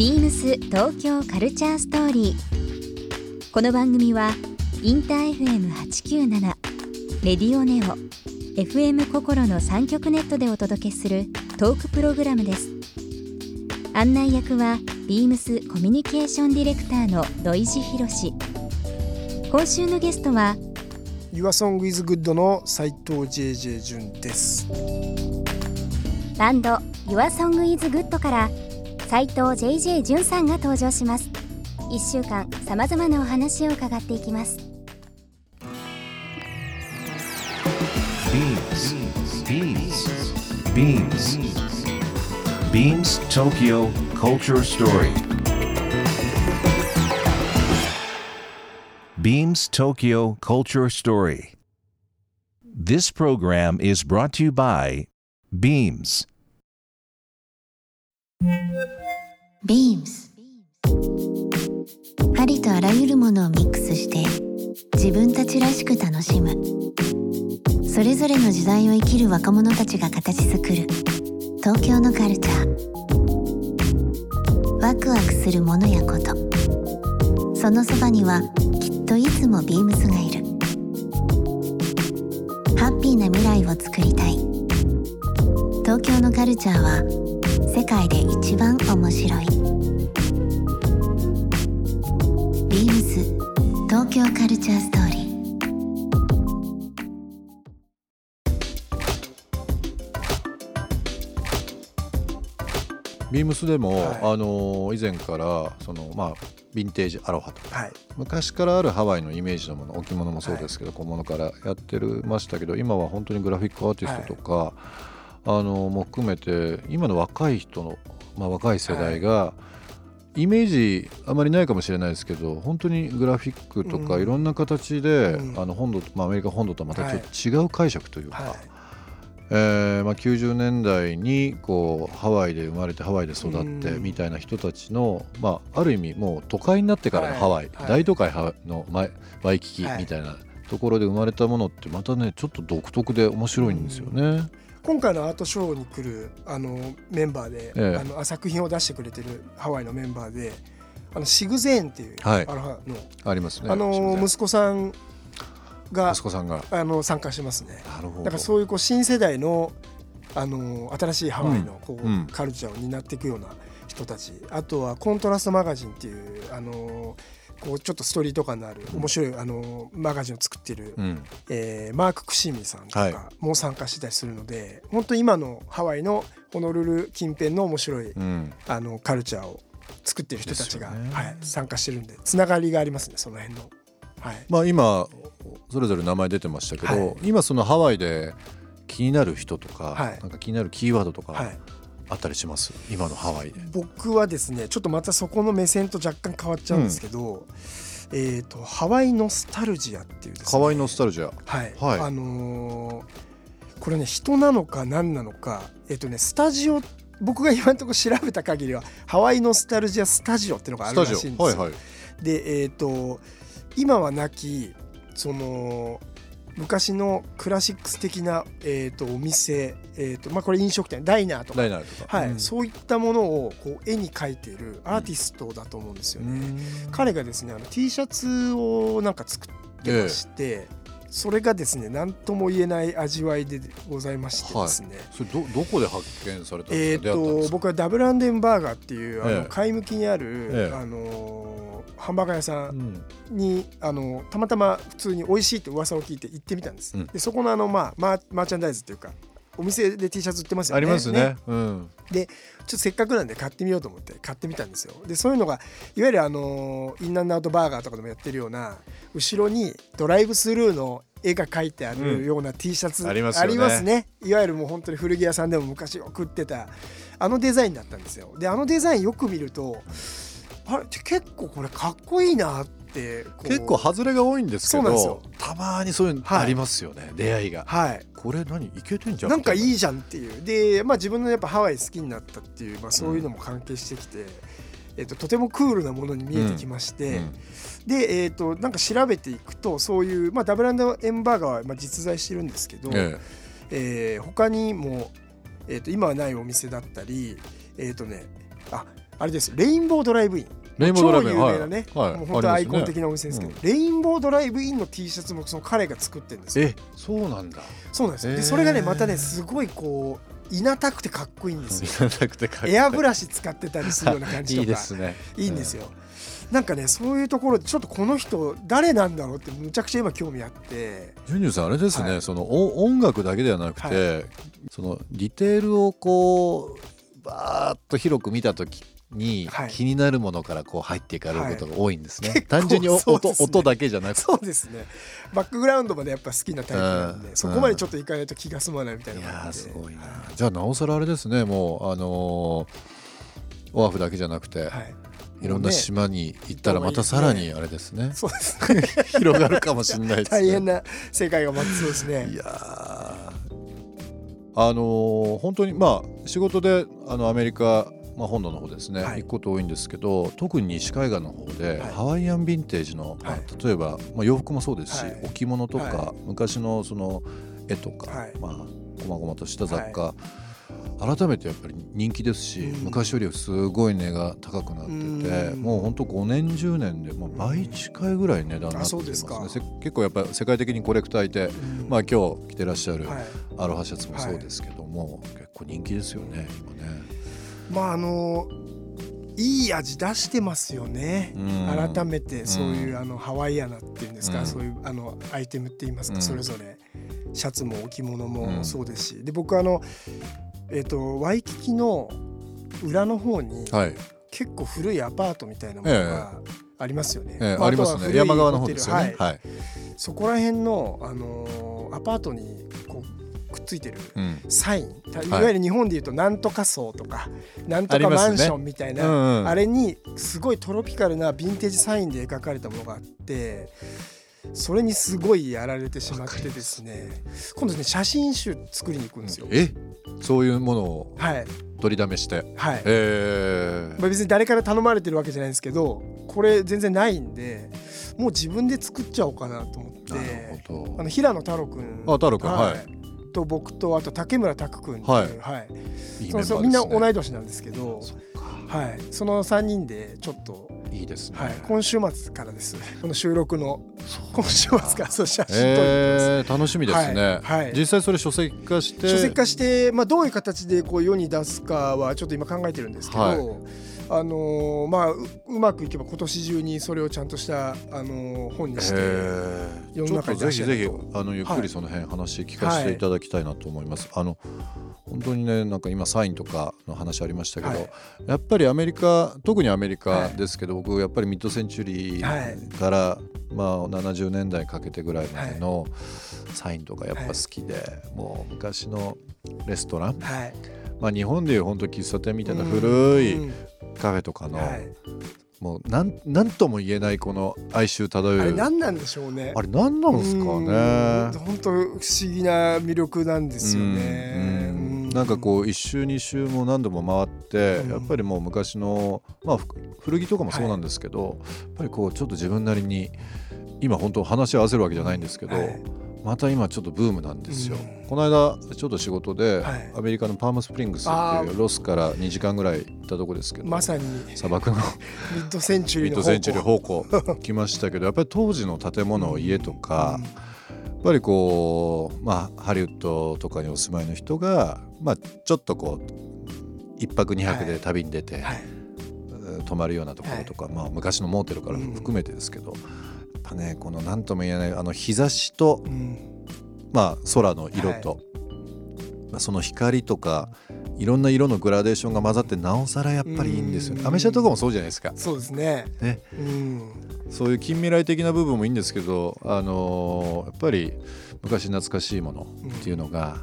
ビームス東京カルチャーストーリー。この番組はインター FM897 レディオネオ FM 心の三極ネットでお届けするトークプログラムです。案内役はビームスコミュニケーションディレクターの土井博志。今週のゲストは Your Song is Good の斉藤 JJ 潤です。バンド Your Song is Good から斉藤 JJ 潤さんが登場します1週間さまざまなお話を伺っていきます Beams. Beams. Beams. Beams Tokyo Culture Story. Beams Tokyo Culture Story. This program is brought to you by Beams. Beams. ありとあらゆるものをミックスして自分たちらしく楽しむ。それぞれの時代を生きる若者たちが形作る。東京のカルチャー。ワクワクするものやこと。そのそばにはきっといつもビームスがいる。ハッピーな未来をつくりたい。東京のカルチャーは世界で一番面白い。ビームス東京カルチャーストーリー。ビームスでも、はい。あの以前からそのまあヴィンテージアロハとか。はい。昔からあるハワイのイメージのもの置物もそうですけど、小物からやってるましたけど今は本当にグラフィックアーティストとか、あのも含めて今の若い人の、まあ、若い世代が、イメージあまりないかもしれないですけど本当にグラフィックとかうん。いろんな形で、うん。あの本土、まあ、アメリカ本土とはまたちょっと違う解釈というか、はい。えーまあ、90年代にこうハワイで生まれてハワイで育ってうん。みたいな人たちの、まあ、ある意味もう都会になってからのハワイ、はい。はい大都会ハの前ワイキキはい。みたいなところで生まれたものってまたねちょっと独特で面白いんですよね。今回のアートショーに来るあのメンバーで、ええ。あの作品を出してくれてるハワイのメンバーで、あのシグゼーンっていう、はい。アロハの、ありますね。あの息子さんが息子さんが。あの参加してますね。なるほど。だからそういうこう新世代のあの新しいハワイのこう、うん。カルチャーを担っていくような人たち。あとはコントラストマガジンっていうあのこうちょっとストーリーとかのある面白いあのマガジンを作ってる、うん。えーマーク・クシミさんとはい。かも参加してたりするので、本当今のハワイのホノルル近辺の面白い、うん。あのカルチャーを作ってる人たちが、ね。はい、参加してるんでつながりがありますねその辺の。はい。まあ、今それぞれ名前出てましたけど、はい。今そのハワイで気になる人とか、はい。なんか気になるキーワードとかはいあったりします、今のハワイで。僕はですねちょっとまたそこの目線と若干変わっちゃうんですけど、えー、とハワイノスタルジアっていうですねハワイノスタルジア。はい、はい。あのーこれね人なのか何なのかえっ、とねスタジオ僕が今のところ調べた限りはハワイノスタルジアスタジオっていうのがあスるらしいんですよ。はいはい。でえっ、と今はなきその昔のクラシックス的な、えー、とお店、えーとまあ、これ飲食店ダイナーとか。はい。うん。そういったものをこう絵に描いているアーティストだと思うんですよね。彼がですねあの T シャツをなんか作ってまして、それがですね何とも言えない味わいでございましてですね、それどどこで発見されたんえー、ですか、出会ったんですか？と僕はダブルアンデンバーガーっていうあのええ。買い向きにある、ええ。あのーハンバーガー屋さうん。んにあのたまたま普通に美味しいって噂を聞いて行ってみたんです、うん。でそこのあの、まあ、マーマーチャンダイズっていうかお店で T シャツ売ってますよね。ありますね。うん、ちょっとせっかくなんで買ってみようと思って買ってみたんですよ。でそういうのがいわゆるあのインナーアウトバーガーとかでもやってるような後ろにドライブスルーの絵が描いてあうん。るような T シャツ、ありますよね。ね。いわゆるもう本当に古着屋さんでも昔よく売ってたあのデザインだったんですよ。であのデザインよく見るとあれ結構これかっこいいなって結構外れが多いんですけそうなんですよ。どたまにそういうのはいありますよね、出会いが。はいこれ何？いけてんじゃん。なんかいいいじゃんっていう。で、まあ、自分のやっぱハワイ好きになったっていう、まあ、そういうのも関係してきて、えっととてもクールなものに見えてきまして、うん。で、えー、となんか調べていくとそういう、まあ、ダブルアンドエンバーガーはまあ実在してるんですけど、ええ。ー他にも、えー、と今はないお店だったりえっ、とねああれですレインボードライブインレインボードライブイン超有名なね、はい。はいもう本当アイコン的あなお店ですけど、うん。レインボードライブインの T シャツもその彼が作ってるんですよ。えそうなんだそうなんですよ。へー。でそれがねまたねすごいこういなたくてかっこいいんですよ。エアブラシ使ってたりするような感じとか。いいですね。いいんですよ、なんかねそういうところでちょっとこの人誰なんだろうってむちゃくちゃ今興味あって。ジュニューさんあれですね、はい。そのお音楽だけではなくて、はそのディテールをこうバーッと広く見た時にはい。気になるものからこう入っていかれることが多いんですね、結構単純にお音,、ね。音だけじゃなく。てそうですね。バックグラウンドまでやっぱ好きなタイプなんで、うん。そこまでちょっといかないと気が済まないみたいいやな感じでーすごいな。じゃあなおさらあれですね。もうあのーオアフだけじゃなくて、はい。い、ろんな島に行ったらまたさらにあれですね。そうですね。広がるかもしれないですね。大変な世界が待ってそうですね。いやー。あのー本当にまあ仕事であのアメリカ、まあ、本土の方ですね、はい。行くこと多いんですけど特に西海岸の方で、はい。ハワイアンヴィンテージの、まあはい例えば、まあ、洋服もそうですし、はい。置物とか、は昔のその絵とか、はい。まあ細々とした雑貨、改めてやっぱり人気ですし、うん。昔よりすごい値が高くなってて、うん。もう本当5年10年でもう倍近いぐらい値段になってますね。せ結構やっぱり世界的にコレクターいて、うん。まあ今日着てらっしゃるはい。アロハシャツもそうですけども、結構人気ですよね今ね。まああのいい味出してますよね、うん。改めてそういうあのハワイアナっていうんですか、うん。そういうあのアイテムって言いますか、うん。それぞれ。シャツも置物うん。もそうですし、で僕あのえっ、とワイキキの裏の方にはい、結構古いアパートみたいなものがありますよね。ええまありますね。山側の方ですよね。はい。はい、そこら辺の、あのーアパートにこうくっついてるうん、サイン。たい。わゆる日本でいうとなんとか層とかなんとかマンションみたいなうんうん。あれにすごいトロピカルなヴィンテージサインで描かれたものがあってそれにすごいやられてしまってですね。今度ね写真集作りに行くんですよ。え？そういうものをはい。取りだめして、はい。えまあ、別に誰から頼まれてるわけじゃないんですけどこれ全然ないんでもう自分で作っちゃおうかなと思って。ー、なるほど。あの平野太郎君あ太郎君はいと僕とあと竹村拓君っていう、はい。はい。いいそうそうみんな同い年なんですけど、はい、その3人でちょっと、いいですね、はい、今週末からです。この収録の今週末からそう写真撮えー、楽しみですね、はい。はい。実際それ書籍化して？書籍化して、まあ、どういう形でこう世に出すかはちょっと今考えてるんですけど、はいあのーまあううまくいけば今年中にそれをちゃんとした、あのー本にして、えー。世の中に出してないと。ひぜひあのゆっくりその辺話聞かせていただきたいなと思います。あの本当にねなんか今サインとかの話ありましたけど、はい。やっぱりアメリカ特にアメリカですけど、僕やっぱりミッドセンチュリーから、まあ70年代かけてぐらいまでのサインとかやっぱ好きで、もう昔のレストラン、はい、まあ日本でいう本当喫茶店みたいな古いうんカフェとかの、はい、もうなんなんとも言えないこの哀愁漂う。あれ何なんでしょうね。あれ何なんですかね。本当不思議な魅力なんですよね。なんかこう一周二周も何度も回って、うん。やっぱりもう昔の、まあ、ふ古着とかもそうなんですけど、やっぱりこうちょっと自分なりに今本当話し合わせるわけじゃないんですけど、はいまた今ちょっとブームなんですよ。うん。この間ちょっと仕事で、はい。アメリカのパームスプリングスっていうロスから2時間ぐらい行ったとこですけど、まさに。砂漠のミッドセンチュリーのミッドセンチュリー方向来ましたけどやっぱり当時の建物家とか、うん。やっぱりこう、まあ、ハリウッドとかにお住まいの人が、まあ、ちょっとこう一泊二泊で旅に出て、はい。うん泊まるようなところとか、まあ、昔のモーテルから含めてですけど、やっぱねこの何とも言えないあの日差しと、うん。まあ、空の色と、まあ、その光とかいろんな色のグラデーションが混ざってなおさらやっぱりいいんですよね。うんアメ車とかもそうじゃないですか。そうですね。ねうんそういう近未来的な部分もいいんですけど、あのーやっぱり昔懐かしいものっていうのが、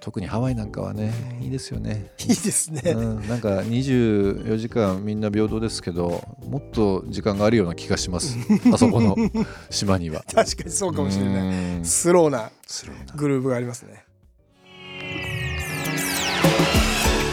特にハワイなんかはね、うんいいですよね。いいですね。うん、なんか24時間みんな平等ですけどもっと時間があるような気がしますあそこの島には。確かにそうかもしれない。うんスローなスローなグルーブがありますね。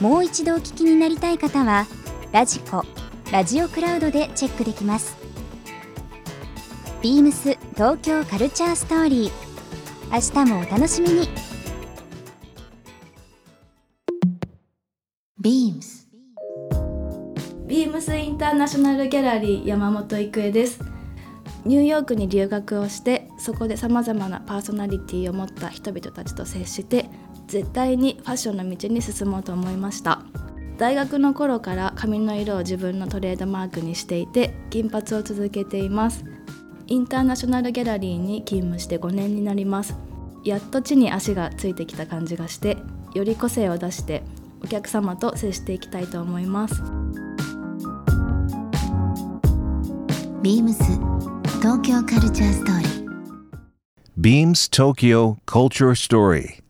もう一度お聞きになりたい方はラジコラジオクラウドでチェックできます。ビームス東京カルチャーストーリー。明日もお楽しみに。ビームス。ビームスインターナショナルギャラリー山本郁恵です。ニューヨークに留学をしてそこでさまざまなパーソナリティを持った人々たちと接して絶対にファッションの道に進もうと思いました。大学の頃から髪の色を自分のトレードマークにしていて金髪を続けています。インターナショナルギャラリーに勤務して5年になります。やっと地に足がついてきた感じがしてより個性を出してお客様と接していきたいと思います。ビームス東京カルチャーストーリー。Beams Tokyo Culture Story.